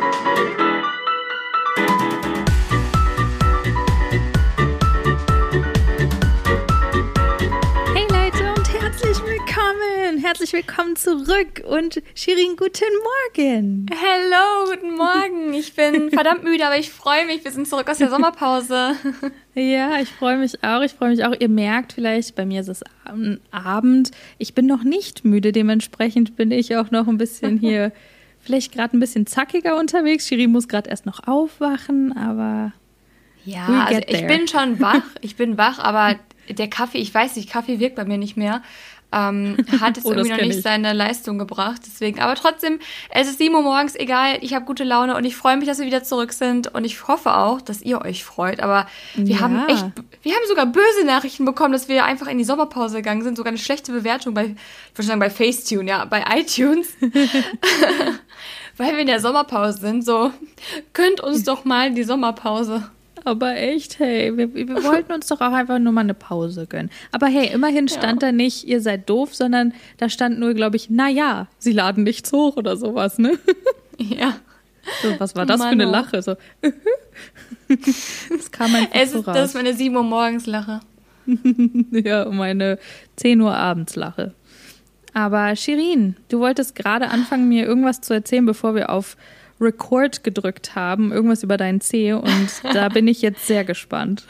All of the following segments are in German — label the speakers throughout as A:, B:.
A: Hey Leute und herzlich willkommen. Herzlich willkommen zurück und Shirin, guten Morgen.
B: Hello, guten Morgen. Ich bin verdammt müde, aber ich freue mich. Wir sind zurück aus der Sommerpause.
A: Ja, ich freue mich auch. Ich freue mich auch. Ihr merkt vielleicht, bei mir ist es Abend. Ich bin noch nicht müde. Dementsprechend bin ich auch noch ein bisschen hier, vielleicht gerade ein bisschen zackiger unterwegs. Shirin muss gerade erst noch aufwachen, aber
B: Ja, also ich bin schon wach. Ich bin wach, aber der Kaffee, ich weiß nicht, Kaffee wirkt bei mir nicht mehr. Ähm, hat es
A: Oh,
B: irgendwie noch nicht
A: ich.
B: seine Leistung gebracht. Deswegen, aber trotzdem, es ist 7 Uhr morgens, egal, ich habe gute Laune und ich freue mich, dass wir wieder zurück sind. Und ich hoffe auch, dass ihr euch freut. Aber wir
A: Ja.
B: haben echt, wir haben sogar böse Nachrichten bekommen, dass wir einfach in die Sommerpause gegangen sind. Sogar eine schlechte Bewertung bei, ich würde sagen, bei Facetune, ja, bei iTunes. Weil wir in der Sommerpause sind, so, gönnt uns doch mal die Sommerpause.
A: Aber echt, hey, wir, wir wollten uns doch auch einfach nur mal eine Pause gönnen. Aber hey, immerhin stand da nicht, ihr seid doof, sondern da stand nur, glaube ich, na ja, sie laden nichts hoch oder sowas, ne?
B: Ja.
A: So, was war das für eine
B: Mano.
A: Lache? So, das kam einfach
B: Es
A: so
B: ist, das ist
A: raus.
B: meine 7 Uhr morgens Lache.
A: Ja, um eine 10 Uhr abends Lache. Aber Shirin, du wolltest gerade anfangen, mir irgendwas zu erzählen, bevor wir auf Record gedrückt haben, irgendwas über deinen C und da bin ich jetzt sehr gespannt.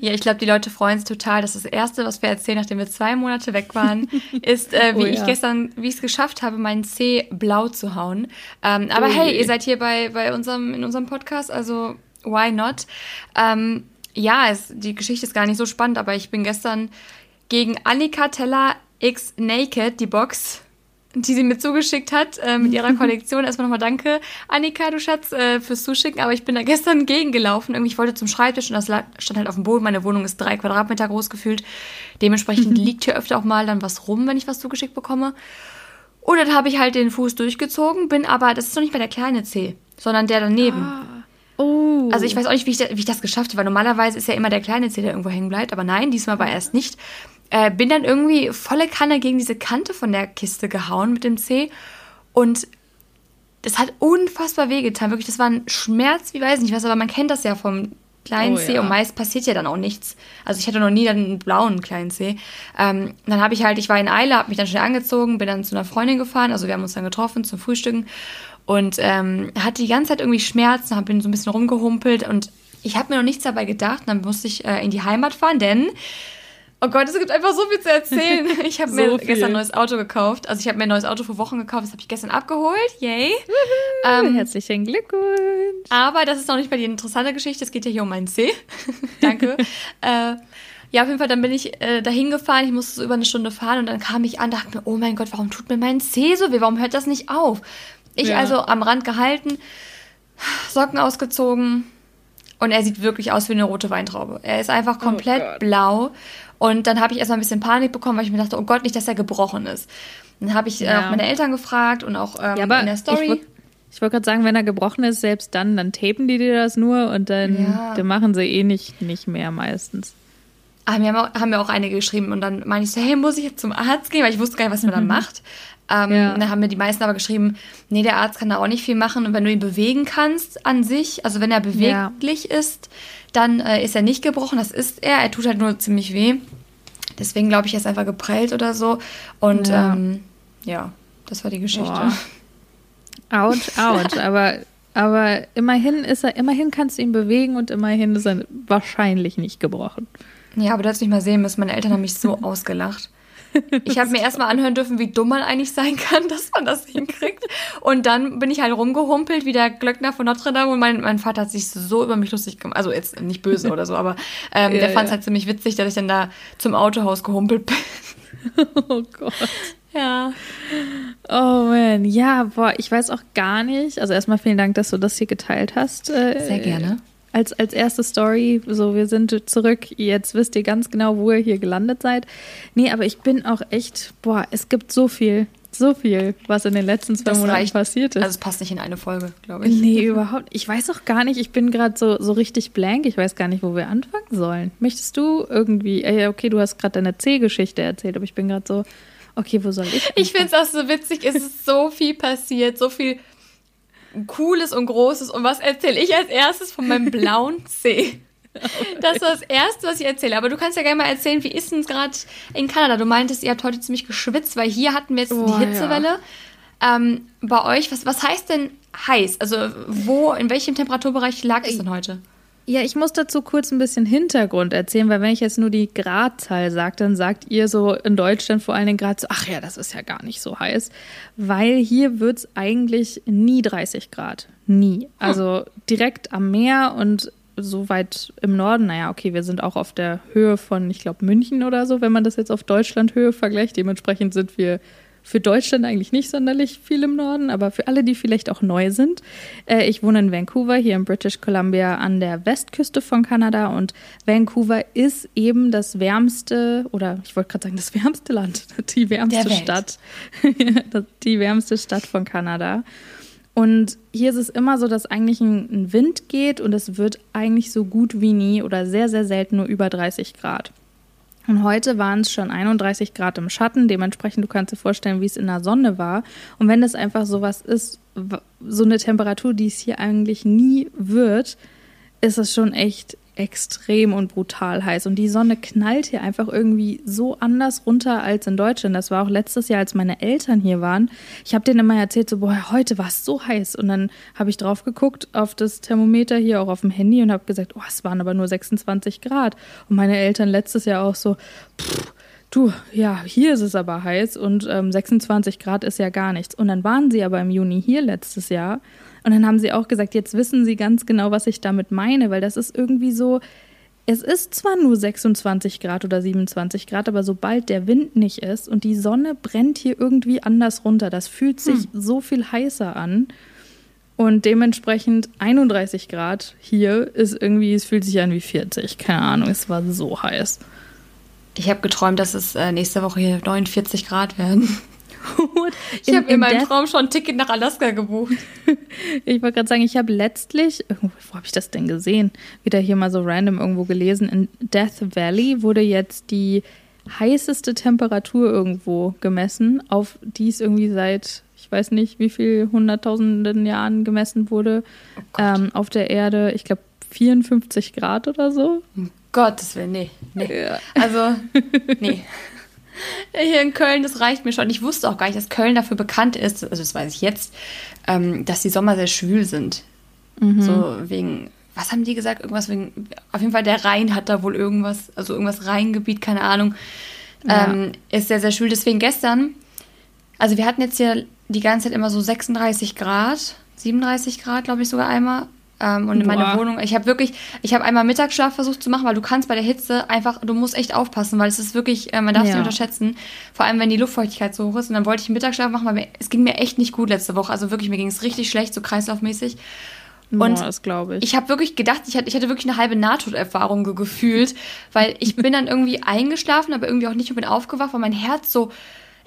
B: Ja, ich glaube, die Leute freuen sich total. Das ist das Erste, was wir erzählen, nachdem wir zwei Monate weg waren, ist, äh, wie
A: Oh
B: ich
A: ja.
B: gestern, wie ich es geschafft habe, meinen C blau zu hauen. Ähm, aber
A: Oh
B: hey,
A: je.
B: ihr seid hier bei, bei unserem, in unserem Podcast, also why not? Ähm, ja, es, die Geschichte ist gar nicht so spannend, aber ich bin gestern gegen Annika Teller X Naked, die Box, die sie mir zugeschickt hat äh, mit ihrer Kollektion. Erstmal nochmal danke, Annika, du Schatz, äh, fürs Zuschicken. Aber ich bin da gestern gegengelaufen. Irgendwie, ich wollte zum Schreibtisch und das stand halt auf dem Boden. Meine Wohnung ist drei Quadratmeter groß gefühlt. Dementsprechend liegt hier öfter auch mal dann was rum, wenn ich was zugeschickt bekomme. Und dann habe ich halt den Fuß durchgezogen, bin aber, das ist noch nicht mehr der kleine C, sondern der daneben.
A: Oh.
B: Also ich weiß auch nicht, wie ich, da, wie ich das geschafft habe, weil normalerweise ist ja immer der kleine C, der irgendwo hängen bleibt, aber nein, diesmal war erst nicht. Äh, bin dann irgendwie volle Kanne gegen diese Kante von der Kiste gehauen mit dem C und das hat unfassbar wehgetan. Wirklich, das war ein Schmerz, wie weiß nicht was, aber man kennt das ja vom kleinen
A: Oh
B: C
A: ja.
B: und meist passiert ja dann auch nichts. Also ich hatte noch nie einen blauen kleinen C. Ähm, dann habe ich halt, ich war in Eile, habe mich dann schnell angezogen, bin dann zu einer Freundin gefahren, also wir haben uns dann getroffen zum Frühstücken und ähm, hatte die ganze Zeit irgendwie Schmerzen, habe bin so ein bisschen rumgehumpelt und ich habe mir noch nichts dabei gedacht. Dann musste ich äh, in die Heimat fahren, denn Oh Gott, es gibt einfach so viel zu erzählen. Ich habe
A: So
B: mir
A: viel.
B: gestern ein neues Auto gekauft. Also ich habe mir ein neues Auto vor Wochen gekauft. Das habe ich gestern abgeholt. Yay. Ähm,
A: Herzlichen Glückwunsch.
B: aber das ist noch nicht mal die interessante Geschichte. Es geht ja hier um meinen C. Danke. äh, ja, auf jeden Fall, dann bin ich äh, dahin gefahren. Ich musste so über eine Stunde fahren und dann kam ich an, dachte mir, oh mein Gott, warum tut mir mein C so weh? Warum hört das nicht auf? Ich
A: Ja.
B: also am Rand gehalten, Socken ausgezogen und er sieht wirklich aus wie eine rote Weintraube. Er ist einfach komplett
A: Gott.
B: blau. Und dann habe ich erstmal ein bisschen Panik bekommen, weil ich mir dachte, oh Gott, nicht, dass er gebrochen ist. Dann habe ich äh,
A: Ja.
B: auch meine Eltern gefragt und auch ähm,
A: Ja, aber
B: in der Story.
A: ich wollte wollt gerade sagen, wenn er gebrochen ist, selbst dann, dann tapen die dir das nur und dann,
B: Ja.
A: dann machen sie eh nicht, nicht mehr meistens.
B: Ah, mir haben, auch, haben mir auch einige geschrieben und dann meine ich so, hey, muss ich jetzt zum Arzt gehen? Weil ich wusste gar nicht, was man da macht. Ähm,
A: Ja.
B: Dann haben mir die meisten aber geschrieben, nee, der Arzt kann da auch nicht viel machen. Und wenn du ihn bewegen kannst an sich, also wenn er beweglich ist, dann äh, ist er nicht gebrochen. Das ist er. Er tut halt nur ziemlich weh. Deswegen glaube ich, er ist einfach geprellt oder so. Und
A: Ja.
B: ähm, ja das war die Geschichte.
A: Boah. Autsch, autsch. aber, aber immerhin ist er, immerhin kannst du ihn bewegen und immerhin ist er wahrscheinlich nicht gebrochen.
B: Ja, aber du hättest mich mal sehen müssen. Meine Eltern haben mich so ausgelacht. Ich habe mir erstmal anhören dürfen, wie dumm man eigentlich sein kann, dass man das hinkriegt. Und dann bin ich halt rumgehumpelt wie der Glöckner von Notre Dame und mein, mein Vater hat sich so über mich lustig gemacht. Also jetzt nicht böse oder so, aber ähm,
A: Ja,
B: der fand es halt ziemlich witzig, dass ich dann da zum Autohaus gehumpelt bin.
A: Oh Gott.
B: Ja.
A: Oh man, ja, boah, ich weiß auch gar nicht. Also erstmal vielen Dank, dass du das hier geteilt hast. äh,
B: Sehr gerne.
A: Als, als erste Story, so wir sind zurück, jetzt wisst ihr ganz genau, wo ihr hier gelandet seid. Nee, aber ich bin auch echt, boah, es gibt so viel, so viel, was in den letzten zwei
B: Das
A: Monaten
B: reicht.
A: passiert ist.
B: Also es passt nicht in eine Folge, glaube ich.
A: Nee, überhaupt. Ich weiß auch gar nicht, ich bin gerade so, so richtig blank. Ich weiß gar nicht, wo wir anfangen sollen. Möchtest du irgendwie, äh, okay, du hast gerade deine C-Geschichte erzählt, aber ich bin gerade so, okay, wo soll ich?
B: Ich finde es auch so witzig, es ist so viel passiert, so viel Cooles und Großes. Und was erzähle ich als erstes von meinem blauen C? Das ist das Erste, was ich erzähle. Aber du kannst ja gerne mal erzählen, wie ist denn es gerade in Kanada? Du meintest, ihr habt heute ziemlich geschwitzt, weil hier hatten wir jetzt oh, die Hitzewelle. Ja. Ähm, bei euch, was, was heißt denn heiß? Also wo, in welchem Temperaturbereich lag es denn heute?
A: Ja, ich muss dazu kurz ein bisschen Hintergrund erzählen, weil wenn ich jetzt nur die Gradzahl sage, dann sagt ihr so in Deutschland vor allen Dingen gerade so, ach ja, das ist ja gar nicht so heiß, weil hier wird es eigentlich nie 30 Grad. Nie. Also direkt am Meer und so weit im Norden, naja, okay, wir sind auch auf der Höhe von, ich glaube, München oder so, wenn man das jetzt auf Deutschland-Höhe vergleicht. Dementsprechend sind wir für Deutschland eigentlich nicht sonderlich viel im Norden, aber für alle, die vielleicht auch neu sind. Äh, ich wohne in Vancouver, hier in British Columbia an der Westküste von Kanada und Vancouver ist eben das wärmste, oder ich wollte gerade sagen, das wärmste Land, die wärmste Stadt, die wärmste Stadt von Kanada. Und hier ist es immer so, dass eigentlich ein Wind geht und es wird eigentlich so gut wie nie oder sehr, sehr selten nur über 30 Grad. Und heute waren es schon 31 Grad im Schatten. Dementsprechend, du kannst dir vorstellen, wie es in der Sonne war. Und wenn das einfach so was ist, so eine Temperatur, die es hier eigentlich nie wird, ist es schon echt extrem und brutal heiß. Und die Sonne knallt hier einfach irgendwie so anders runter als in Deutschland. Das war auch letztes Jahr, als meine Eltern hier waren. Ich habe denen immer erzählt, so, boah, heute war es so heiß. Und dann habe ich drauf geguckt auf das Thermometer hier auch auf dem Handy und habe gesagt, oh, es waren aber nur 26 Grad. Und meine Eltern letztes Jahr auch so, pff, du, ja, hier ist es aber heiß und ähm, 26 Grad ist ja gar nichts. Und dann waren sie aber im Juni hier letztes Jahr und dann haben sie auch gesagt, jetzt wissen sie ganz genau, was ich damit meine, weil das ist irgendwie so, es ist zwar nur 26 Grad oder 27 Grad, aber sobald der Wind nicht ist und die Sonne brennt hier irgendwie anders runter, das fühlt sich hm. so viel heißer an. Und dementsprechend 31 Grad hier ist irgendwie, es fühlt sich an wie 40. Keine Ahnung, es war so heiß.
B: Ich habe geträumt, dass es äh, nächste Woche hier 49 Grad werden. Ich habe in meinem Traum schon ein Ticket nach Alaska gebucht.
A: ich wollte gerade sagen, ich habe letztlich, wo habe ich das denn gesehen? Wieder hier mal so random irgendwo gelesen. In Death Valley wurde jetzt die heißeste Temperatur irgendwo gemessen, auf die es irgendwie seit, ich weiß nicht, wie viel hunderttausenden Jahren gemessen wurde, oh ähm, auf der Erde. Ich glaube 54 Grad oder so.
B: Um Gottes Willen, nee. nee. Ja. Also, nee. Hier in Köln, das reicht mir schon. Ich wusste auch gar nicht, dass Köln dafür bekannt ist, also das weiß ich jetzt, ähm, dass die Sommer sehr schwül sind. Mhm. So wegen, was haben die gesagt? Irgendwas wegen, auf jeden Fall der Rhein hat da wohl irgendwas, also irgendwas Rheingebiet, keine Ahnung, ja. ähm, ist sehr, sehr schwül. Deswegen gestern, also wir hatten jetzt hier die ganze Zeit immer so 36 Grad, 37 Grad, glaube ich sogar einmal. Ähm, und in Boah. meiner Wohnung, ich habe wirklich, ich habe einmal Mittagsschlaf versucht zu machen, weil du kannst bei der Hitze einfach, du musst echt aufpassen, weil es ist wirklich, äh, man darf es ja. nicht unterschätzen, vor allem wenn die Luftfeuchtigkeit so hoch ist. Und dann wollte ich einen Mittagsschlaf machen, weil mir, es ging mir echt nicht gut letzte Woche. Also wirklich, mir ging es richtig schlecht, so kreislaufmäßig. Und Boah, das glaube ich. Ich habe wirklich gedacht, ich hatte, ich hatte wirklich eine halbe Nahtoderfahrung gefühlt, weil ich bin dann irgendwie eingeschlafen, aber irgendwie auch nicht und bin aufgewacht, weil mein Herz so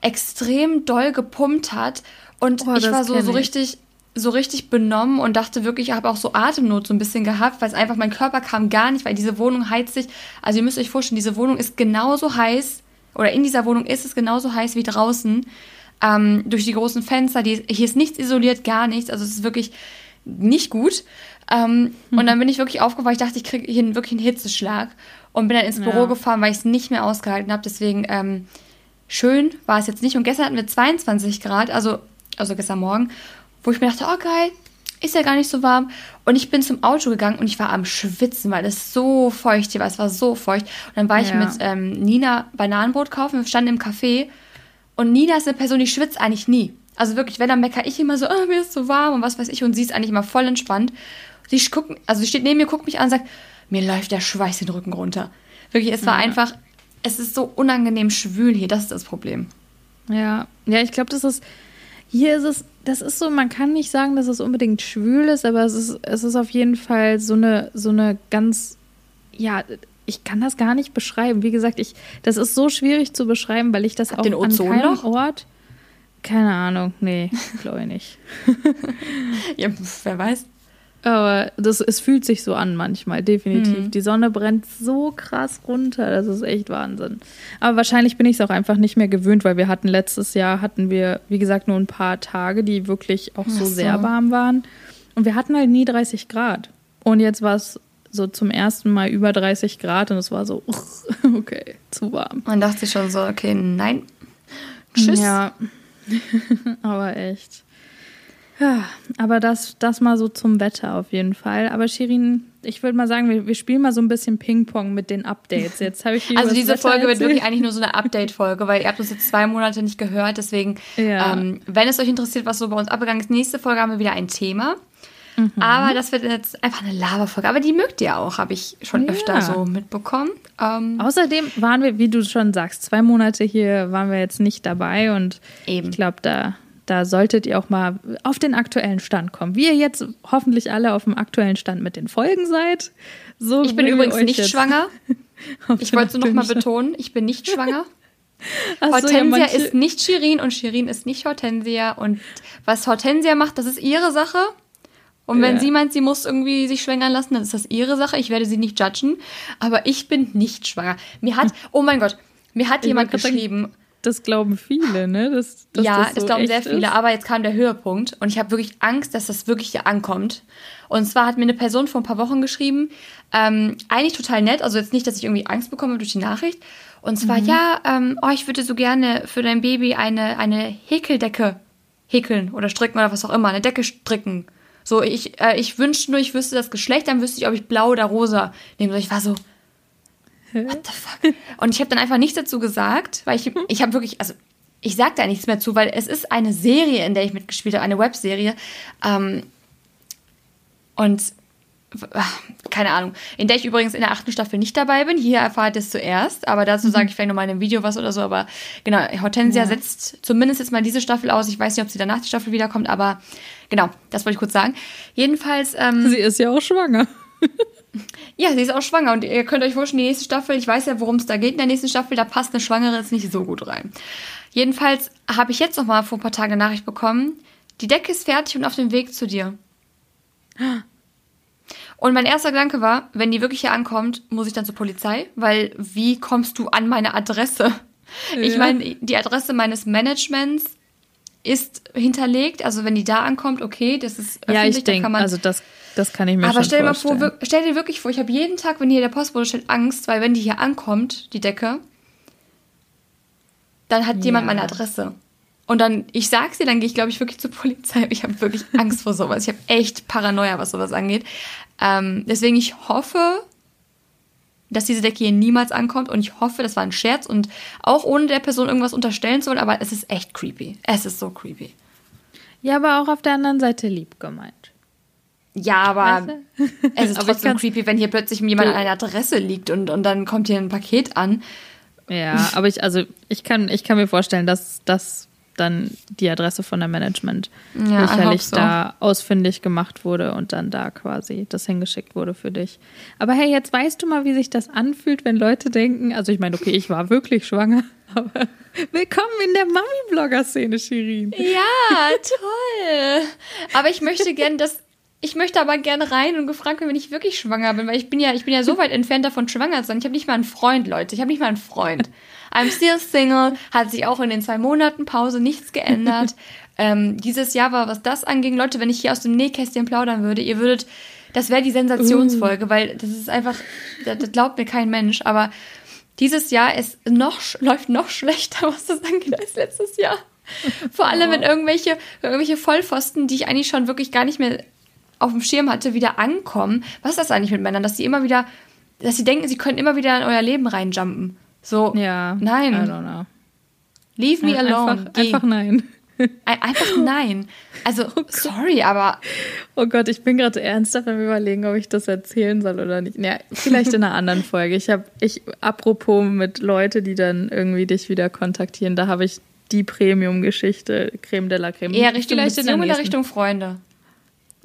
B: extrem doll gepumpt hat. Und oh, ich war so, so richtig, so richtig benommen und dachte wirklich, ich habe auch so Atemnot so ein bisschen gehabt, weil es einfach, mein Körper kam gar nicht, weil diese Wohnung heizt sich, also ihr müsst euch vorstellen, diese Wohnung ist genauso heiß, oder in dieser Wohnung ist es genauso heiß wie draußen, ähm, durch die großen Fenster, die, hier ist nichts isoliert, gar nichts, also es ist wirklich nicht gut. Ähm, mhm. Und dann bin ich wirklich aufgewacht, ich dachte, ich kriege hier wirklich einen Hitzeschlag und bin dann ins Büro ja. gefahren, weil ich es nicht mehr ausgehalten habe, deswegen ähm, schön war es jetzt nicht. Und gestern hatten wir 22 Grad, also, also gestern Morgen wo ich mir dachte, oh geil, ist ja gar nicht so warm. Und ich bin zum Auto gegangen und ich war am Schwitzen, weil es so feucht hier war. Es war so feucht. Und dann war ich ja. mit ähm, Nina Bananenbrot kaufen. Wir standen im Café. Und Nina ist eine Person, die schwitzt eigentlich nie. Also wirklich, wenn, dann meckere ich immer so, oh, mir ist so warm und was weiß ich. Und sie ist eigentlich immer voll entspannt. Sie, guckt, also sie steht neben mir, guckt mich an und sagt, mir läuft der Schweiß den Rücken runter. Wirklich, es war ja. einfach, es ist so unangenehm schwül hier. Das ist das Problem.
A: Ja, ja, ich glaube, das ist, hier ist es das ist so, man kann nicht sagen, dass es unbedingt schwül ist, aber es ist, es ist auf jeden Fall so eine, so eine ganz, ja, ich kann das gar nicht beschreiben. Wie gesagt, ich, das ist so schwierig zu beschreiben, weil ich das Hat auch den an keinem Ort. Keine Ahnung, nee, glaube ich nicht.
B: ja, wer weiß.
A: Aber das, es fühlt sich so an manchmal, definitiv. Mhm. Die Sonne brennt so krass runter, das ist echt Wahnsinn. Aber wahrscheinlich bin ich es auch einfach nicht mehr gewöhnt, weil wir hatten letztes Jahr, hatten wir, wie gesagt, nur ein paar Tage, die wirklich auch so, so. sehr warm waren. Und wir hatten halt nie 30 Grad. Und jetzt war es so zum ersten Mal über 30 Grad und es war so, okay, zu warm.
B: Man dachte schon so, okay, nein. Tschüss.
A: Ja, aber echt. Ja, aber das, das mal so zum Wetter auf jeden Fall. Aber Shirin, ich würde mal sagen, wir, wir, spielen mal so ein bisschen Ping-Pong mit den Updates. Jetzt habe ich
B: Also diese Wetter Folge erzählt. wird wirklich eigentlich nur so eine Update-Folge, weil ihr habt uns jetzt zwei Monate nicht gehört. Deswegen, ja. ähm, wenn es euch interessiert, was so bei uns abgegangen ist, nächste Folge haben wir wieder ein Thema. Mhm. Aber das wird jetzt einfach eine Lava-Folge. Aber die mögt ihr auch, habe ich schon ja. öfter so mitbekommen.
A: Ähm, Außerdem waren wir, wie du schon sagst, zwei Monate hier waren wir jetzt nicht dabei und eben. ich glaube, da, da solltet ihr auch mal auf den aktuellen Stand kommen. Wie ihr jetzt hoffentlich alle auf dem aktuellen Stand mit den Folgen seid. So
B: ich bin übrigens nicht schwanger. ich wollte es nochmal betonen, ich bin nicht schwanger. So, Hortensia ja, ist nicht Shirin und Shirin ist nicht Hortensia. Und was Hortensia macht, das ist ihre Sache. Und wenn ja. sie meint, sie muss irgendwie sich schwängern lassen, dann ist das ihre Sache. Ich werde sie nicht judgen. Aber ich bin nicht schwanger. Mir hat, oh mein Gott, mir hat ich jemand geschrieben.
A: Das glauben viele, ne? Das,
B: ja, das, so das glauben sehr viele. Aber jetzt kam der Höhepunkt und ich habe wirklich Angst, dass das wirklich hier ankommt. Und zwar hat mir eine Person vor ein paar Wochen geschrieben, ähm, eigentlich total nett, also jetzt nicht, dass ich irgendwie Angst bekomme durch die Nachricht. Und zwar, mhm. ja, ähm, oh, ich würde so gerne für dein Baby eine, eine Häkeldecke häkeln oder stricken oder was auch immer, eine Decke stricken. So, ich, äh, ich wünschte nur, ich wüsste das Geschlecht, dann wüsste ich, ob ich blau oder rosa nehmen soll. Ich war so, what the fuck? Und ich habe dann einfach nichts dazu gesagt, weil ich, ich habe wirklich, also ich sage da nichts mehr zu, weil es ist eine Serie, in der ich mitgespielt habe, eine Webserie. Ähm, und keine Ahnung, in der ich übrigens in der achten Staffel nicht dabei bin. Hier erfahrt ihr es zuerst, aber dazu sage mhm. ich vielleicht nochmal in einem Video was oder so. Aber genau, Hortensia ja. setzt zumindest jetzt mal diese Staffel aus. Ich weiß nicht, ob sie danach die Staffel wiederkommt, aber genau, das wollte ich kurz sagen. Jedenfalls. Ähm,
A: sie ist ja auch schwanger.
B: Ja, sie ist auch schwanger und ihr könnt euch vorstellen, die nächste Staffel, ich weiß ja, worum es da geht in der nächsten Staffel, da passt eine Schwangere jetzt nicht so gut rein. Jedenfalls habe ich jetzt nochmal vor ein paar Tagen eine Nachricht bekommen. Die Decke ist fertig und auf dem Weg zu dir. Und mein erster Gedanke war, wenn die wirklich hier ankommt, muss ich dann zur Polizei, weil wie kommst du an meine Adresse? Ja. Ich meine, die Adresse meines Managements ist hinterlegt, also wenn die da ankommt, okay, das ist
A: öffentlich, ja, ich denke, also das, das kann ich mir Aber
B: stell
A: dir
B: vorstellen. mal vor, stell dir wirklich vor, ich habe jeden Tag, wenn hier der Postbote steht, Angst, weil wenn die hier ankommt, die Decke, dann hat ja. jemand meine Adresse. Und dann, ich sag's dir, dann gehe ich, glaube ich, wirklich zur Polizei. Ich habe wirklich Angst vor sowas. Ich habe echt Paranoia, was sowas angeht. Ähm, deswegen, ich hoffe, dass diese Decke hier niemals ankommt und ich hoffe, das war ein Scherz und auch ohne der Person irgendwas unterstellen zu wollen, aber es ist echt creepy. Es ist so creepy.
A: Ja, aber auch auf der anderen Seite lieb gemeint.
B: Ja, aber weißt du? es ist trotzdem creepy, wenn hier plötzlich jemand an einer Adresse liegt und, und dann kommt hier ein Paket an.
A: Ja, aber ich, also ich kann, ich kann mir vorstellen, dass das dann die Adresse von der Management ja, sicherlich so. da ausfindig gemacht wurde und dann da quasi das hingeschickt wurde für dich. Aber hey, jetzt weißt du mal, wie sich das anfühlt, wenn Leute denken, also ich meine, okay, ich war wirklich schwanger, aber willkommen in der Mami-Blogger-Szene, Shirin.
B: Ja, toll. Aber ich möchte gerne, dass ich möchte aber gerne rein und gefragt werden, wenn ich wirklich schwanger bin, weil ich bin ja, ich bin ja so weit entfernt davon, schwanger zu sein. Ich habe nicht mal einen Freund, Leute. Ich habe nicht mal einen Freund. I'm still single, hat sich auch in den zwei Monaten Pause nichts geändert. ähm, dieses Jahr war, was das anging, Leute, wenn ich hier aus dem Nähkästchen plaudern würde, ihr würdet, das wäre die Sensationsfolge, uh. weil das ist einfach, das, das glaubt mir kein Mensch, aber dieses Jahr ist noch, läuft noch schlechter, was das angeht, als letztes Jahr. Vor allem, wenn irgendwelche, irgendwelche Vollpfosten, die ich eigentlich schon wirklich gar nicht mehr auf dem Schirm hatte, wieder ankommen. Was ist das eigentlich mit Männern, dass sie immer wieder, dass sie denken, sie können immer wieder in euer Leben reinjumpen? So, ja, nein. I don't know. Leave me alone.
A: Einfach, einfach nein.
B: Einfach nein. Also, oh sorry, aber.
A: Oh Gott, ich bin gerade ernsthaft am Überlegen, ob ich das erzählen soll oder nicht. Ja, vielleicht in einer anderen Folge. Ich habe, ich, apropos mit Leute, die dann irgendwie dich wieder kontaktieren, da habe ich die Premium-Geschichte, Creme de la Creme.
B: Eher Richtung vielleicht Beziehung oder Richtung Freunde?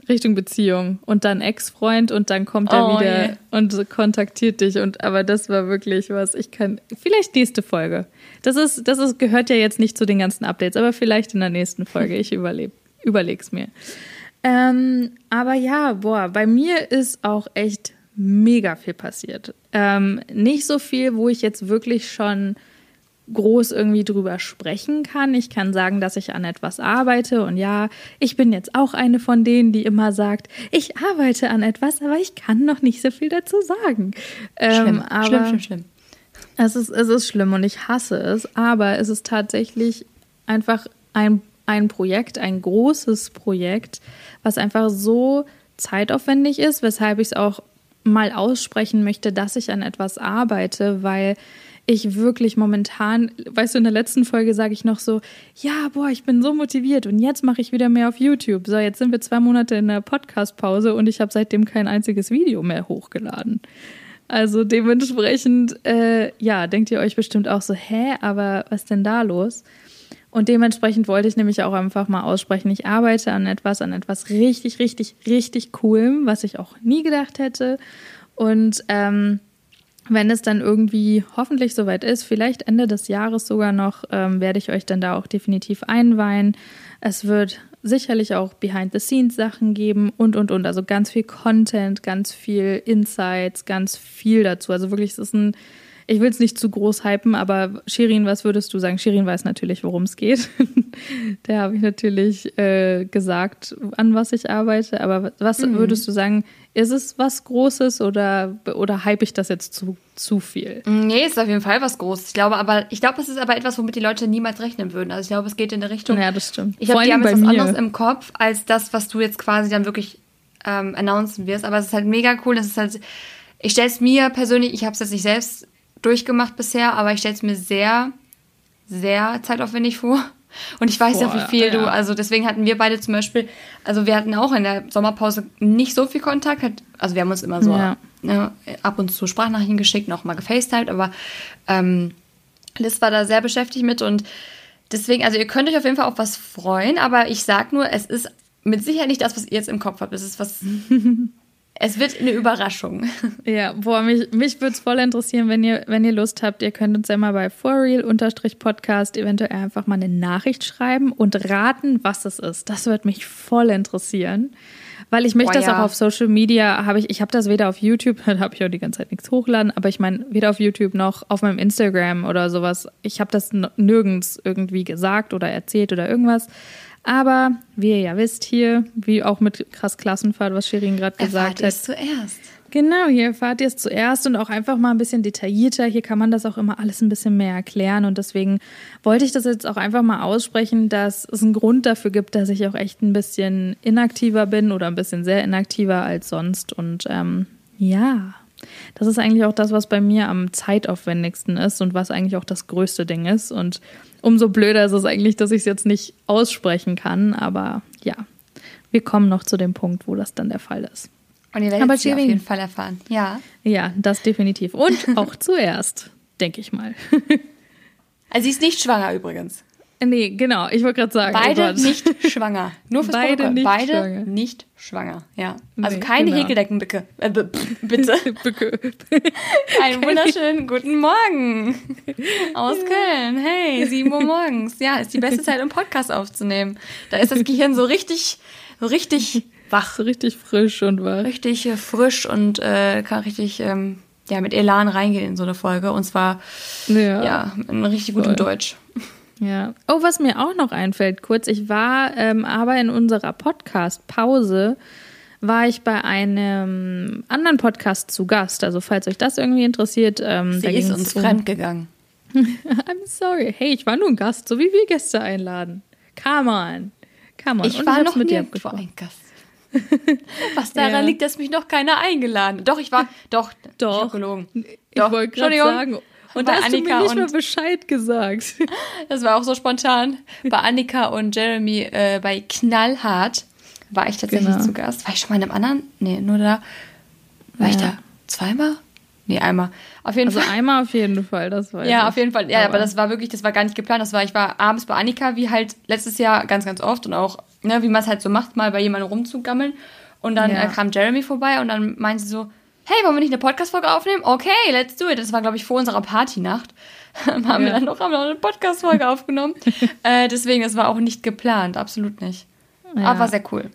A: Richtung Beziehung und dann Ex-Freund und dann kommt er oh, wieder yeah. und kontaktiert dich und aber das war wirklich was ich kann vielleicht nächste Folge. Das ist das ist gehört ja jetzt nicht zu den ganzen Updates, aber vielleicht in der nächsten Folge. Ich überlebe überleg's mir. Ähm, aber ja, boah, bei mir ist auch echt mega viel passiert. Ähm, nicht so viel, wo ich jetzt wirklich schon groß irgendwie drüber sprechen kann. Ich kann sagen, dass ich an etwas arbeite und ja, ich bin jetzt auch eine von denen, die immer sagt, ich arbeite an etwas, aber ich kann noch nicht so viel dazu sagen.
B: Ähm, schlimm, aber schlimm, schlimm, schlimm.
A: Es ist, es ist schlimm und ich hasse es, aber es ist tatsächlich einfach ein, ein Projekt, ein großes Projekt, was einfach so zeitaufwendig ist, weshalb ich es auch mal aussprechen möchte, dass ich an etwas arbeite, weil ich wirklich momentan, weißt du, in der letzten Folge sage ich noch so, ja, boah, ich bin so motiviert und jetzt mache ich wieder mehr auf YouTube. So, jetzt sind wir zwei Monate in der Podcast-Pause und ich habe seitdem kein einziges Video mehr hochgeladen. Also dementsprechend, äh, ja, denkt ihr euch bestimmt auch so, hä, aber was denn da los? Und dementsprechend wollte ich nämlich auch einfach mal aussprechen, ich arbeite an etwas, an etwas richtig, richtig, richtig coolem, was ich auch nie gedacht hätte. Und ähm, wenn es dann irgendwie hoffentlich soweit ist, vielleicht Ende des Jahres sogar noch, ähm, werde ich euch dann da auch definitiv einweihen. Es wird sicherlich auch Behind-the-Scenes-Sachen geben und, und, und. Also ganz viel Content, ganz viel Insights, ganz viel dazu. Also wirklich, es ist ein ich will es nicht zu groß hypen, aber Shirin, was würdest du sagen? Shirin weiß natürlich, worum es geht. Der habe ich natürlich äh, gesagt, an was ich arbeite. Aber was mhm. würdest du sagen? Ist es was Großes oder, oder hype ich das jetzt zu, zu viel?
B: Nee, ist auf jeden Fall was Großes. Ich glaube aber, ich glaube, es ist aber etwas, womit die Leute niemals rechnen würden. Also ich glaube, es geht in der Richtung.
A: Ja, das stimmt.
B: Ich glaube, die haben jetzt was anderes im Kopf als das, was du jetzt quasi dann wirklich ähm, announcen wirst. Aber es ist halt mega cool. Es ist halt, ich stelle es mir persönlich, ich habe es jetzt nicht selbst durchgemacht bisher, aber ich stelle es mir sehr, sehr zeitaufwendig vor. Und ich weiß Boah, ja, wie viel ja. du, also deswegen hatten wir beide zum Beispiel, also wir hatten auch in der Sommerpause nicht so viel Kontakt, also wir haben uns immer so ja. ne, ab und zu Sprachnachrichten geschickt, noch mal gefacetimed, aber ähm, Liz war da sehr beschäftigt mit und deswegen, also ihr könnt euch auf jeden Fall auf was freuen, aber ich sag nur, es ist mit Sicherheit nicht das, was ihr jetzt im Kopf habt. Es ist was Es wird eine Überraschung.
A: Ja, boah, mich, mich würde es voll interessieren, wenn ihr, wenn ihr Lust habt, ihr könnt uns ja mal bei forreal-podcast eventuell einfach mal eine Nachricht schreiben und raten, was es ist. Das würde mich voll interessieren. Weil ich möchte oh, das ja. auch auf Social Media, habe ich, ich habe das weder auf YouTube, da habe ich auch die ganze Zeit nichts hochladen, aber ich meine, weder auf YouTube noch auf meinem Instagram oder sowas. Ich habe das nirgends irgendwie gesagt oder erzählt oder irgendwas. Aber wie ihr ja wisst hier, wie auch mit krass Klassenfahrt, was Shirin gerade gesagt hat.
B: Zuerst.
A: Genau, hier erfahrt ihr es zuerst und auch einfach mal ein bisschen detaillierter. Hier kann man das auch immer alles ein bisschen mehr erklären und deswegen wollte ich das jetzt auch einfach mal aussprechen, dass es einen Grund dafür gibt, dass ich auch echt ein bisschen inaktiver bin oder ein bisschen sehr inaktiver als sonst und ähm, ja, das ist eigentlich auch das, was bei mir am zeitaufwendigsten ist und was eigentlich auch das größte Ding ist. Und umso blöder ist es eigentlich, dass ich es jetzt nicht aussprechen kann. Aber ja, wir kommen noch zu dem Punkt, wo das dann der Fall ist.
B: Und ihr werdet es auf jeden Fall erfahren. Ja.
A: Ja, das definitiv. Und auch zuerst, denke ich mal.
B: Also sie ist nicht schwanger übrigens.
A: Nee, genau, ich wollte gerade sagen.
B: Oh Beide oh nicht schwanger. Nur fürs Beide nicht Beide schwanger. nicht schwanger. Ja. Also nee, keine genau. Häkeldecken, bitte. Äh, bitte. Einen wunderschönen guten Morgen aus. Köln. Hey, 7 Uhr morgens. Ja, ist die beste Zeit, um Podcast aufzunehmen. Da ist das Gehirn so richtig, so richtig wach.
A: So richtig frisch und wach.
B: Richtig äh, frisch und äh, kann richtig ähm, ja, mit Elan reingehen in so eine Folge. Und zwar ja, ja in richtig gutem Deutsch.
A: Ja. Oh, was mir auch noch einfällt, kurz, ich war ähm, aber in unserer Podcast-Pause, war ich bei einem anderen Podcast zu Gast. Also falls euch das irgendwie interessiert. Ähm,
B: Sie ist uns um fremd gegangen.
A: I'm sorry. Hey, ich war nur ein Gast, so wie wir Gäste einladen. Come on. Come on.
B: Ich Und war ich noch mit dir ein Gast. Was daran ja. liegt, dass mich noch keiner eingeladen. Doch, ich war. Doch,
A: doch.
B: Ich gelogen.
A: Ich wollte gerade sagen, und da hast Annika du mir nicht mal Bescheid gesagt.
B: Das war auch so spontan. Bei Annika und Jeremy äh, bei Knallhart war ich tatsächlich genau. zu Gast. War ich schon mal in einem anderen? Nee, nur da. War ja. ich da zweimal? Nee, einmal. Auf jeden
A: also
B: Fall.
A: einmal auf jeden Fall, das war
B: Ja, auf jeden Fall. Ja, aber, aber das war wirklich, das war gar nicht geplant. Das war, ich war abends bei Annika, wie halt letztes Jahr ganz, ganz oft und auch, ne, wie man es halt so macht, mal bei jemandem rumzugammeln. Und dann ja. äh, kam Jeremy vorbei und dann meinte sie so, hey, wollen wir nicht eine Podcast-Folge aufnehmen? Okay, let's do it. Das war, glaube ich, vor unserer Partynacht. haben ja. wir dann noch, haben noch eine Podcast-Folge aufgenommen. äh, deswegen, das war auch nicht geplant, absolut nicht. Ja. Aber war sehr cool.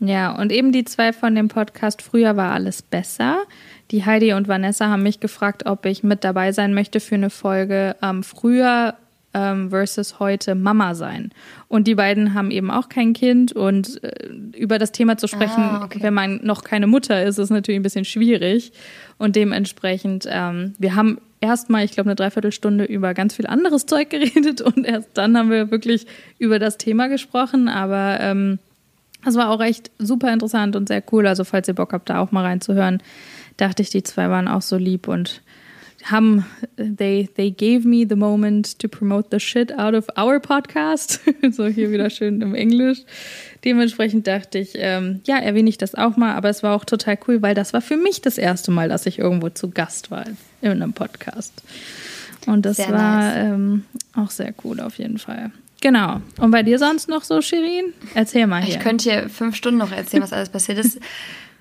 A: Ja, und eben die zwei von dem Podcast Früher war alles besser. Die Heidi und Vanessa haben mich gefragt, ob ich mit dabei sein möchte für eine Folge ähm, Früher ähm, versus heute Mama sein. Und die beiden haben eben auch kein Kind und äh, über das Thema zu sprechen, ah, okay. wenn man noch keine Mutter ist, ist natürlich ein bisschen schwierig. Und dementsprechend, ähm, wir haben erstmal, ich glaube, eine Dreiviertelstunde über ganz viel anderes Zeug geredet und erst dann haben wir wirklich über das Thema gesprochen. Aber ähm, das war auch echt super interessant und sehr cool. Also falls ihr Bock habt, da auch mal reinzuhören, dachte ich, die zwei waren auch so lieb und haben, they, they gave me the moment to promote the shit out of our podcast. so hier wieder schön im Englisch. Dementsprechend dachte ich, ähm, ja, erwähne ich das auch mal, aber es war auch total cool, weil das war für mich das erste Mal, dass ich irgendwo zu Gast war in einem Podcast. Und das sehr war nice. ähm, auch sehr cool auf jeden Fall. Genau. Und bei dir sonst noch so, Shirin? Erzähl mal hier.
B: Ich könnte hier fünf Stunden noch erzählen, was alles passiert ist.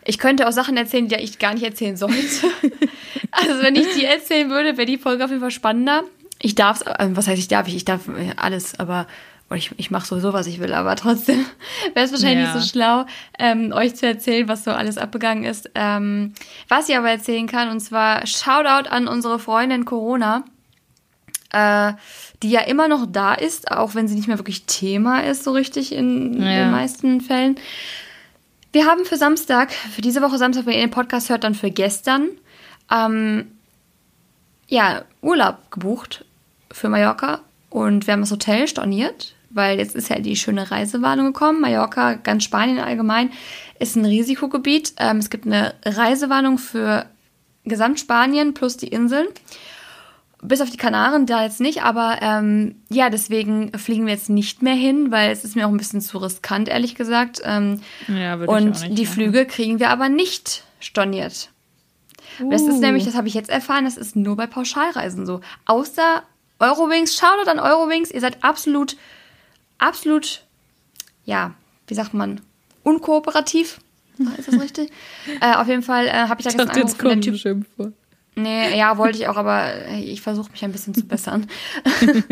B: Ich könnte auch Sachen erzählen, die ich gar nicht erzählen sollte. also wenn ich die erzählen würde, wäre die Folge auf jeden Fall spannender. Ich darf, äh, was heißt ich darf? Ich, ich darf alles, aber ich, ich mache sowieso, was ich will, aber trotzdem wäre es wahrscheinlich ja. nicht so schlau, ähm, euch zu erzählen, was so alles abgegangen ist. Ähm, was ich aber erzählen kann, und zwar Shoutout an unsere Freundin Corona, äh, die ja immer noch da ist, auch wenn sie nicht mehr wirklich Thema ist, so richtig in ja. den meisten Fällen. Wir haben für Samstag, für diese Woche Samstag, wenn ihr den Podcast hört, dann für gestern, ähm, ja, Urlaub gebucht für Mallorca und wir haben das Hotel storniert, weil jetzt ist ja die schöne Reisewarnung gekommen. Mallorca, ganz Spanien allgemein, ist ein Risikogebiet. Ähm, es gibt eine Reisewarnung für Gesamtspanien plus die Inseln bis auf die Kanaren da jetzt nicht, aber ähm, ja, deswegen fliegen wir jetzt nicht mehr hin, weil es ist mir auch ein bisschen zu riskant, ehrlich gesagt. Ähm, ja, und die machen. Flüge kriegen wir aber nicht storniert. Uh. Das ist nämlich, uh. das habe ich jetzt erfahren, das ist nur bei Pauschalreisen so. Außer Eurowings, schaut an Eurowings, ihr seid absolut, absolut, ja, wie sagt man, unkooperativ. Ist das richtig? äh, auf jeden Fall äh, habe ich da gestern angerufen, der Typ. Schimpfe. Nee, ja, wollte ich auch, aber ich versuche mich ein bisschen zu bessern.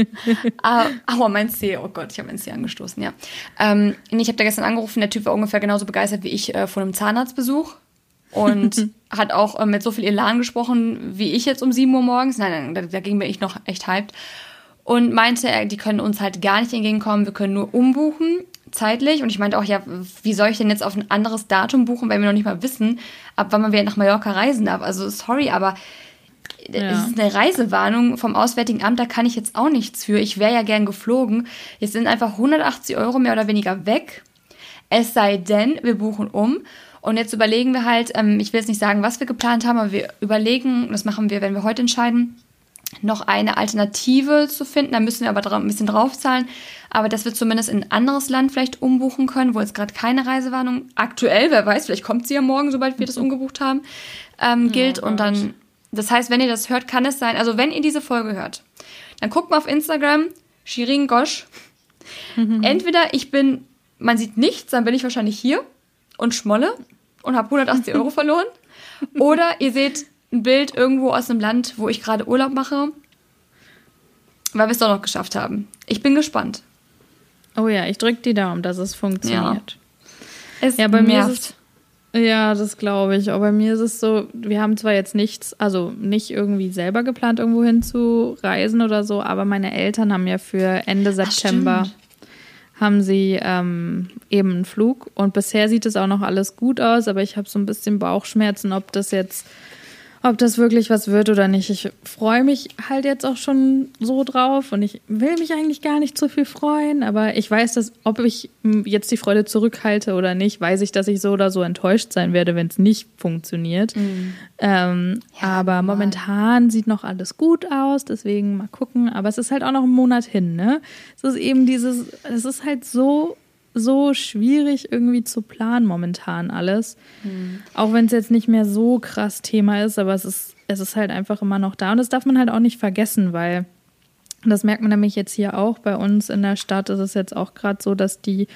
B: Ah, aua, mein C, oh Gott, ich habe mein C angestoßen, ja. Ähm, ich habe da gestern angerufen, der Typ war ungefähr genauso begeistert wie ich äh, von einem Zahnarztbesuch und hat auch äh, mit so viel Elan gesprochen, wie ich jetzt um 7 Uhr morgens. Nein, nein, da, da ging mir ich noch echt hyped. Und meinte, die können uns halt gar nicht entgegenkommen, wir können nur umbuchen zeitlich. Und ich meinte auch, ja, wie soll ich denn jetzt auf ein anderes Datum buchen, wenn wir noch nicht mal wissen, ab wann man wieder nach Mallorca reisen darf? Also sorry, aber ja. es ist eine Reisewarnung vom Auswärtigen Amt, da kann ich jetzt auch nichts für. Ich wäre ja gern geflogen. Jetzt sind einfach 180 Euro mehr oder weniger weg. Es sei denn, wir buchen um. Und jetzt überlegen wir halt, ähm, ich will jetzt nicht sagen, was wir geplant haben, aber wir überlegen, das machen wir, wenn wir heute entscheiden, noch eine Alternative zu finden. Da müssen wir aber ein bisschen draufzahlen. Aber dass wir zumindest in ein anderes Land vielleicht umbuchen können, wo jetzt gerade keine Reisewarnung aktuell, wer weiß, vielleicht kommt sie ja morgen, sobald wir das umgebucht haben, ähm, gilt. Ja, und dann, das heißt, wenn ihr das hört, kann es sein, also wenn ihr diese Folge hört, dann guckt mal auf Instagram, Shirin Gosch. Mhm. Entweder ich bin, man sieht nichts, dann bin ich wahrscheinlich hier und schmolle und habe 180 Euro verloren. Oder ihr seht ein Bild irgendwo aus einem Land, wo ich gerade Urlaub mache, weil wir es doch noch geschafft haben. Ich bin gespannt.
A: Oh ja, ich drücke die Daumen, dass es funktioniert. Ja, es ja bei nervt. mir ist es, ja, das glaube ich. Aber bei mir ist es so, wir haben zwar jetzt nichts, also nicht irgendwie selber geplant, irgendwo hin zu reisen oder so, aber meine Eltern haben ja für Ende September haben sie ähm, eben einen Flug und bisher sieht es auch noch alles gut aus, aber ich habe so ein bisschen Bauchschmerzen, ob das jetzt ob das wirklich was wird oder nicht. Ich freue mich halt jetzt auch schon so drauf und ich will mich eigentlich gar nicht zu viel freuen, aber ich weiß, dass ob ich jetzt die Freude zurückhalte oder nicht, weiß ich, dass ich so oder so enttäuscht sein werde, wenn es nicht funktioniert. Mhm. Ähm, ja, aber normal. momentan sieht noch alles gut aus, deswegen mal gucken. Aber es ist halt auch noch ein Monat hin, ne? Es ist eben dieses, es ist halt so so schwierig irgendwie zu planen momentan alles. Mhm. Auch wenn es jetzt nicht mehr so krass Thema ist, aber es ist, es ist halt einfach immer noch da. Und das darf man halt auch nicht vergessen, weil das merkt man nämlich jetzt hier auch. Bei uns in der Stadt ist es jetzt auch gerade so, dass die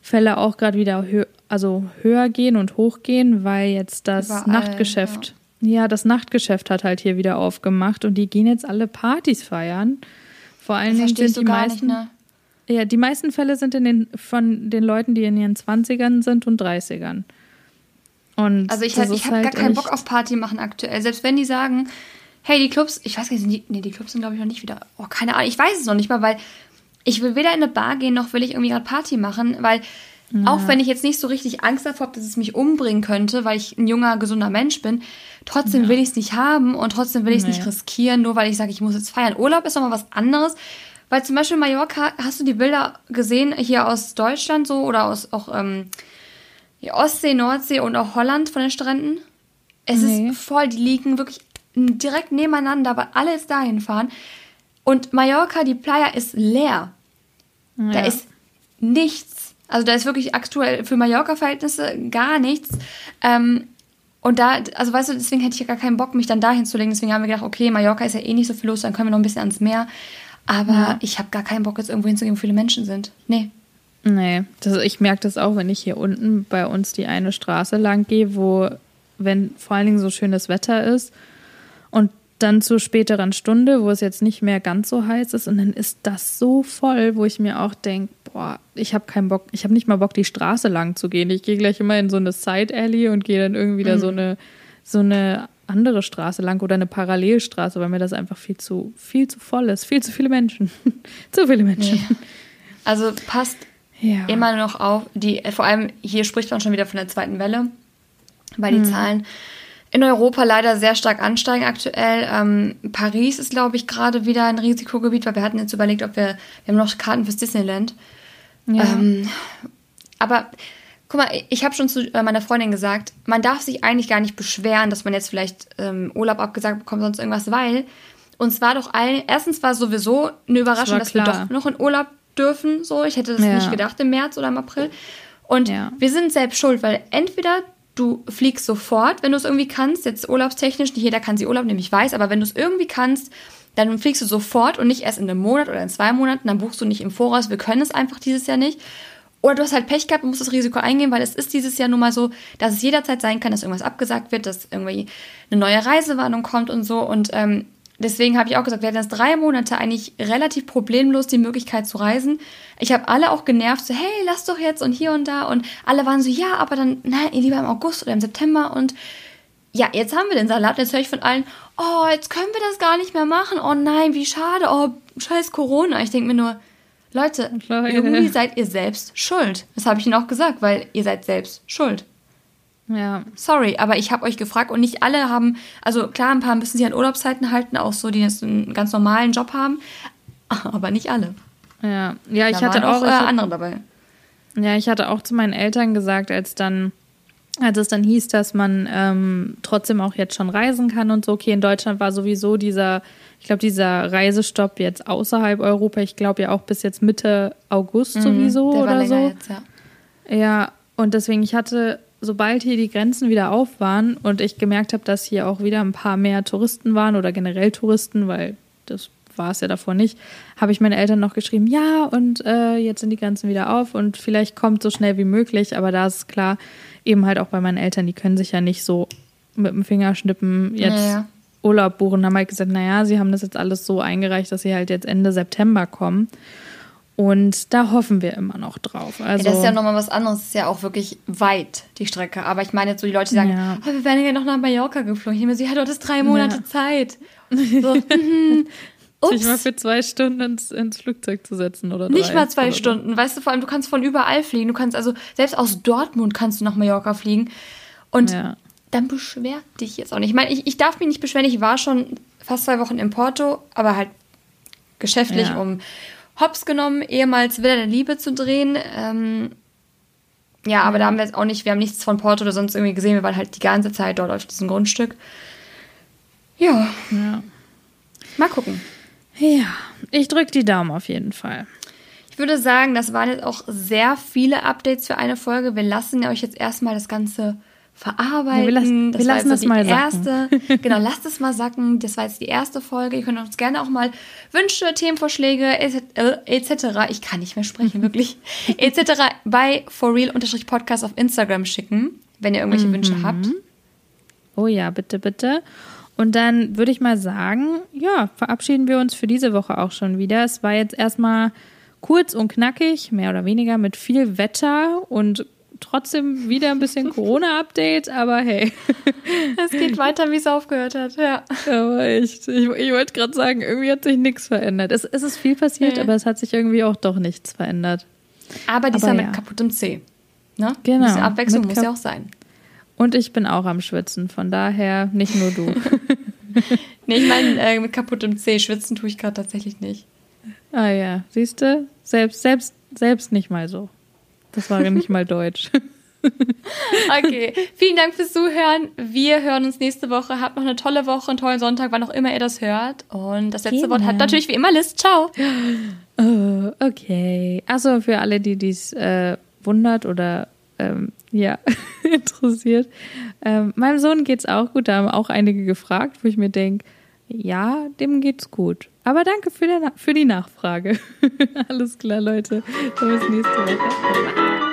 A: Fälle auch gerade wieder hö also höher gehen und hochgehen, weil jetzt das Überall, Nachtgeschäft, ja. ja. das Nachtgeschäft hat halt hier wieder aufgemacht und die gehen jetzt alle Partys feiern. Vor allen Dingen sind die meisten. Nicht, ne? Ja, die meisten Fälle sind in den, von den Leuten, die in ihren 20ern sind und 30ern.
B: Und also ich, halt, ich habe halt gar keinen Bock auf Party machen aktuell. Selbst wenn die sagen, hey, die Clubs, ich weiß gar nicht, die, nee, die Clubs sind glaube ich noch nicht wieder. Oh, keine Ahnung, ich weiß es noch nicht mal, weil ich will weder in eine Bar gehen, noch will ich irgendwie gerade Party machen, weil ja. auch wenn ich jetzt nicht so richtig Angst davor habe, dass es mich umbringen könnte, weil ich ein junger, gesunder Mensch bin, trotzdem ja. will ich es nicht haben und trotzdem will ich es nee. nicht riskieren, nur weil ich sage, ich muss jetzt feiern. Urlaub ist nochmal was anderes. Weil zum Beispiel Mallorca, hast du die Bilder gesehen hier aus Deutschland so oder aus auch ähm, Ostsee, Nordsee und auch Holland von den Stränden? Es nee. ist voll, die liegen wirklich direkt nebeneinander, weil alle jetzt dahin fahren. Und Mallorca, die Playa ist leer. Ja. Da ist nichts. Also da ist wirklich aktuell für Mallorca-Verhältnisse gar nichts. Ähm, und da, also weißt du, deswegen hätte ich ja gar keinen Bock, mich dann dahin zu legen. Deswegen haben wir gedacht, okay, Mallorca ist ja eh nicht so viel los, dann können wir noch ein bisschen ans Meer. Aber ja. ich habe gar keinen Bock, jetzt irgendwo hinzugehen, wo viele Menschen sind. Nee.
A: Nee, das, ich merke das auch, wenn ich hier unten bei uns die eine Straße lang gehe, wo, wenn vor allen Dingen so schönes Wetter ist und dann zur späteren Stunde, wo es jetzt nicht mehr ganz so heiß ist, und dann ist das so voll, wo ich mir auch denke, boah, ich habe keinen Bock, ich habe nicht mal Bock, die Straße lang zu gehen. Ich gehe gleich immer in so eine Side Alley und gehe dann irgendwie mhm. da so eine, so eine andere Straße lang oder eine Parallelstraße, weil mir das einfach viel zu, viel zu voll ist. Viel zu viele Menschen. zu viele Menschen.
B: Nee. Also passt ja. immer noch auf, die, vor allem hier spricht man schon wieder von der zweiten Welle, weil die mhm. Zahlen in Europa leider sehr stark ansteigen aktuell. Ähm, Paris ist, glaube ich, gerade wieder ein Risikogebiet, weil wir hatten jetzt überlegt, ob wir, wir haben noch Karten fürs Disneyland. Ja. Ähm, aber guck mal, ich habe schon zu äh, meiner Freundin gesagt, man darf sich eigentlich gar nicht beschweren, dass man jetzt vielleicht ähm, Urlaub abgesagt bekommt, sonst irgendwas, weil uns war doch allen, erstens war sowieso eine Überraschung, das dass wir doch noch in Urlaub dürfen. So, ich hätte das ja. nicht gedacht im März oder im April. Und ja. wir sind selbst schuld, weil entweder du fliegst sofort, wenn du es irgendwie kannst. Jetzt urlaubstechnisch, nicht jeder kann sie Urlaub nehmen, ich weiß, aber wenn du es irgendwie kannst, dann fliegst du sofort und nicht erst in einem Monat oder in zwei Monaten, dann buchst du nicht im Voraus. Wir können es einfach dieses Jahr nicht. Oder du hast halt Pech gehabt und musst das Risiko eingehen, weil es ist dieses Jahr nun mal so, dass es jederzeit sein kann, dass irgendwas abgesagt wird, dass irgendwie eine neue Reisewarnung kommt und so. Und ähm, deswegen habe ich auch gesagt, wir hatten jetzt drei Monate eigentlich relativ problemlos die Möglichkeit zu reisen. Ich habe alle auch genervt, so, hey, lass doch jetzt und hier und da. Und alle waren so, ja, aber dann, nein, lieber im August oder im September. Und ja, jetzt haben wir den Salat. Jetzt höre ich von allen, oh, jetzt können wir das gar nicht mehr machen. Oh nein, wie schade. Oh, scheiß Corona. Ich denke mir nur, Leute, Leute, irgendwie seid ihr selbst schuld. Das habe ich ihnen auch gesagt, weil ihr seid selbst schuld. Ja. Sorry, aber ich habe euch gefragt und nicht alle haben, also klar, ein paar müssen sich an Urlaubszeiten halten, auch so, die jetzt einen ganz normalen Job haben, aber nicht alle.
A: Ja, ja, ich da hatte auch, auch
B: äh, andere dabei.
A: Ja, ich hatte auch zu meinen Eltern gesagt, als dann, als es dann hieß, dass man ähm, trotzdem auch jetzt schon reisen kann und so. Okay, in Deutschland war sowieso dieser, ich glaube, dieser Reisestopp jetzt außerhalb Europa. Ich glaube ja auch bis jetzt Mitte August mhm, sowieso oder so. Jetzt, ja. ja, und deswegen ich hatte sobald hier die Grenzen wieder auf waren und ich gemerkt habe, dass hier auch wieder ein paar mehr Touristen waren oder generell Touristen, weil das war es ja davor nicht, habe ich meinen Eltern noch geschrieben, ja, und äh, jetzt sind die Grenzen wieder auf und vielleicht kommt so schnell wie möglich, aber da ist klar, eben halt auch bei meinen Eltern, die können sich ja nicht so mit dem Fingerschnippen jetzt naja. Urlaub buchen, haben halt gesagt, naja, sie haben das jetzt alles so eingereicht, dass sie halt jetzt Ende September kommen. Und da hoffen wir immer noch drauf. Also,
B: ja, das ist ja nochmal was anderes. Das ist ja auch wirklich weit, die Strecke. Aber ich meine jetzt so die Leute, die sagen, ja. oh, wir werden ja noch nach Mallorca geflogen. Ich nehme sie, ja, du hattest drei Monate ja. Zeit. So,
A: mhm. Sich mal für zwei Stunden ins, ins Flugzeug zu setzen oder
B: Nicht mal zwei Stunden. Weißt du, vor allem, du kannst von überall fliegen. Du kannst also, selbst aus Dortmund kannst du nach Mallorca fliegen. Und ja. Dann beschwer dich jetzt auch nicht. Ich meine, ich, ich darf mich nicht beschweren. Ich war schon fast zwei Wochen in Porto, aber halt geschäftlich, um hops genommen, ehemals Villa der Liebe zu drehen. Ähm, ja, aber da haben wir jetzt auch nicht, wir haben nichts von Porto oder sonst irgendwie gesehen. Wir waren halt die ganze Zeit dort auf diesem Grundstück. Ja. ja. Mal gucken.
A: Ja, ich drücke die Daumen auf jeden Fall.
B: Ich würde sagen, das waren jetzt auch sehr viele Updates für eine Folge. Wir lassen euch jetzt erstmal das Ganze verarbeiten. Ja, wir lassen das, wir lassen das mal erste, sacken. genau, lasst es mal sacken. Das war jetzt die erste Folge. Ihr könnt uns gerne auch mal Wünsche, Themenvorschläge etc. Ich kann nicht mehr sprechen, wirklich. etc. bei forreal-podcast auf Instagram schicken, wenn ihr irgendwelche mhm. Wünsche habt.
A: Oh ja, bitte, bitte. Und dann würde ich mal sagen, ja, verabschieden wir uns für diese Woche auch schon wieder. Es war jetzt erstmal kurz und knackig, mehr oder weniger, mit viel Wetter und trotzdem wieder ein bisschen Corona-Update, aber hey.
B: Es geht weiter, wie es aufgehört hat, ja.
A: Aber echt, ich, ich wollte gerade sagen, irgendwie hat sich nichts verändert. Es, es ist viel passiert, ja. aber es hat sich irgendwie auch doch nichts verändert.
B: Aber diesmal aber ja. mit kaputtem C. Ne? Genau. Diese Abwechslung muss ja auch sein.
A: Und ich bin auch am Schwitzen, von daher nicht nur du.
B: nee, ich meine, äh, mit kaputtem C schwitzen tue ich gerade tatsächlich nicht.
A: Ah ja, siehst du? Selbst, selbst, selbst nicht mal so. Das war nicht mal Deutsch.
B: okay, vielen Dank fürs Zuhören. Wir hören uns nächste Woche. Habt noch eine tolle Woche, einen tollen Sonntag, wann auch immer ihr das hört. Und das letzte Gerne. Wort hat natürlich wie immer Liz. Ciao.
A: Oh, okay. Also für alle, die dies äh, wundert oder ähm, ja, interessiert. Ähm, meinem Sohn geht's auch gut. Da haben auch einige gefragt, wo ich mir denke, ja, dem geht's gut. Aber danke für, der, für die Nachfrage. Alles klar, Leute. Bis nächste Woche.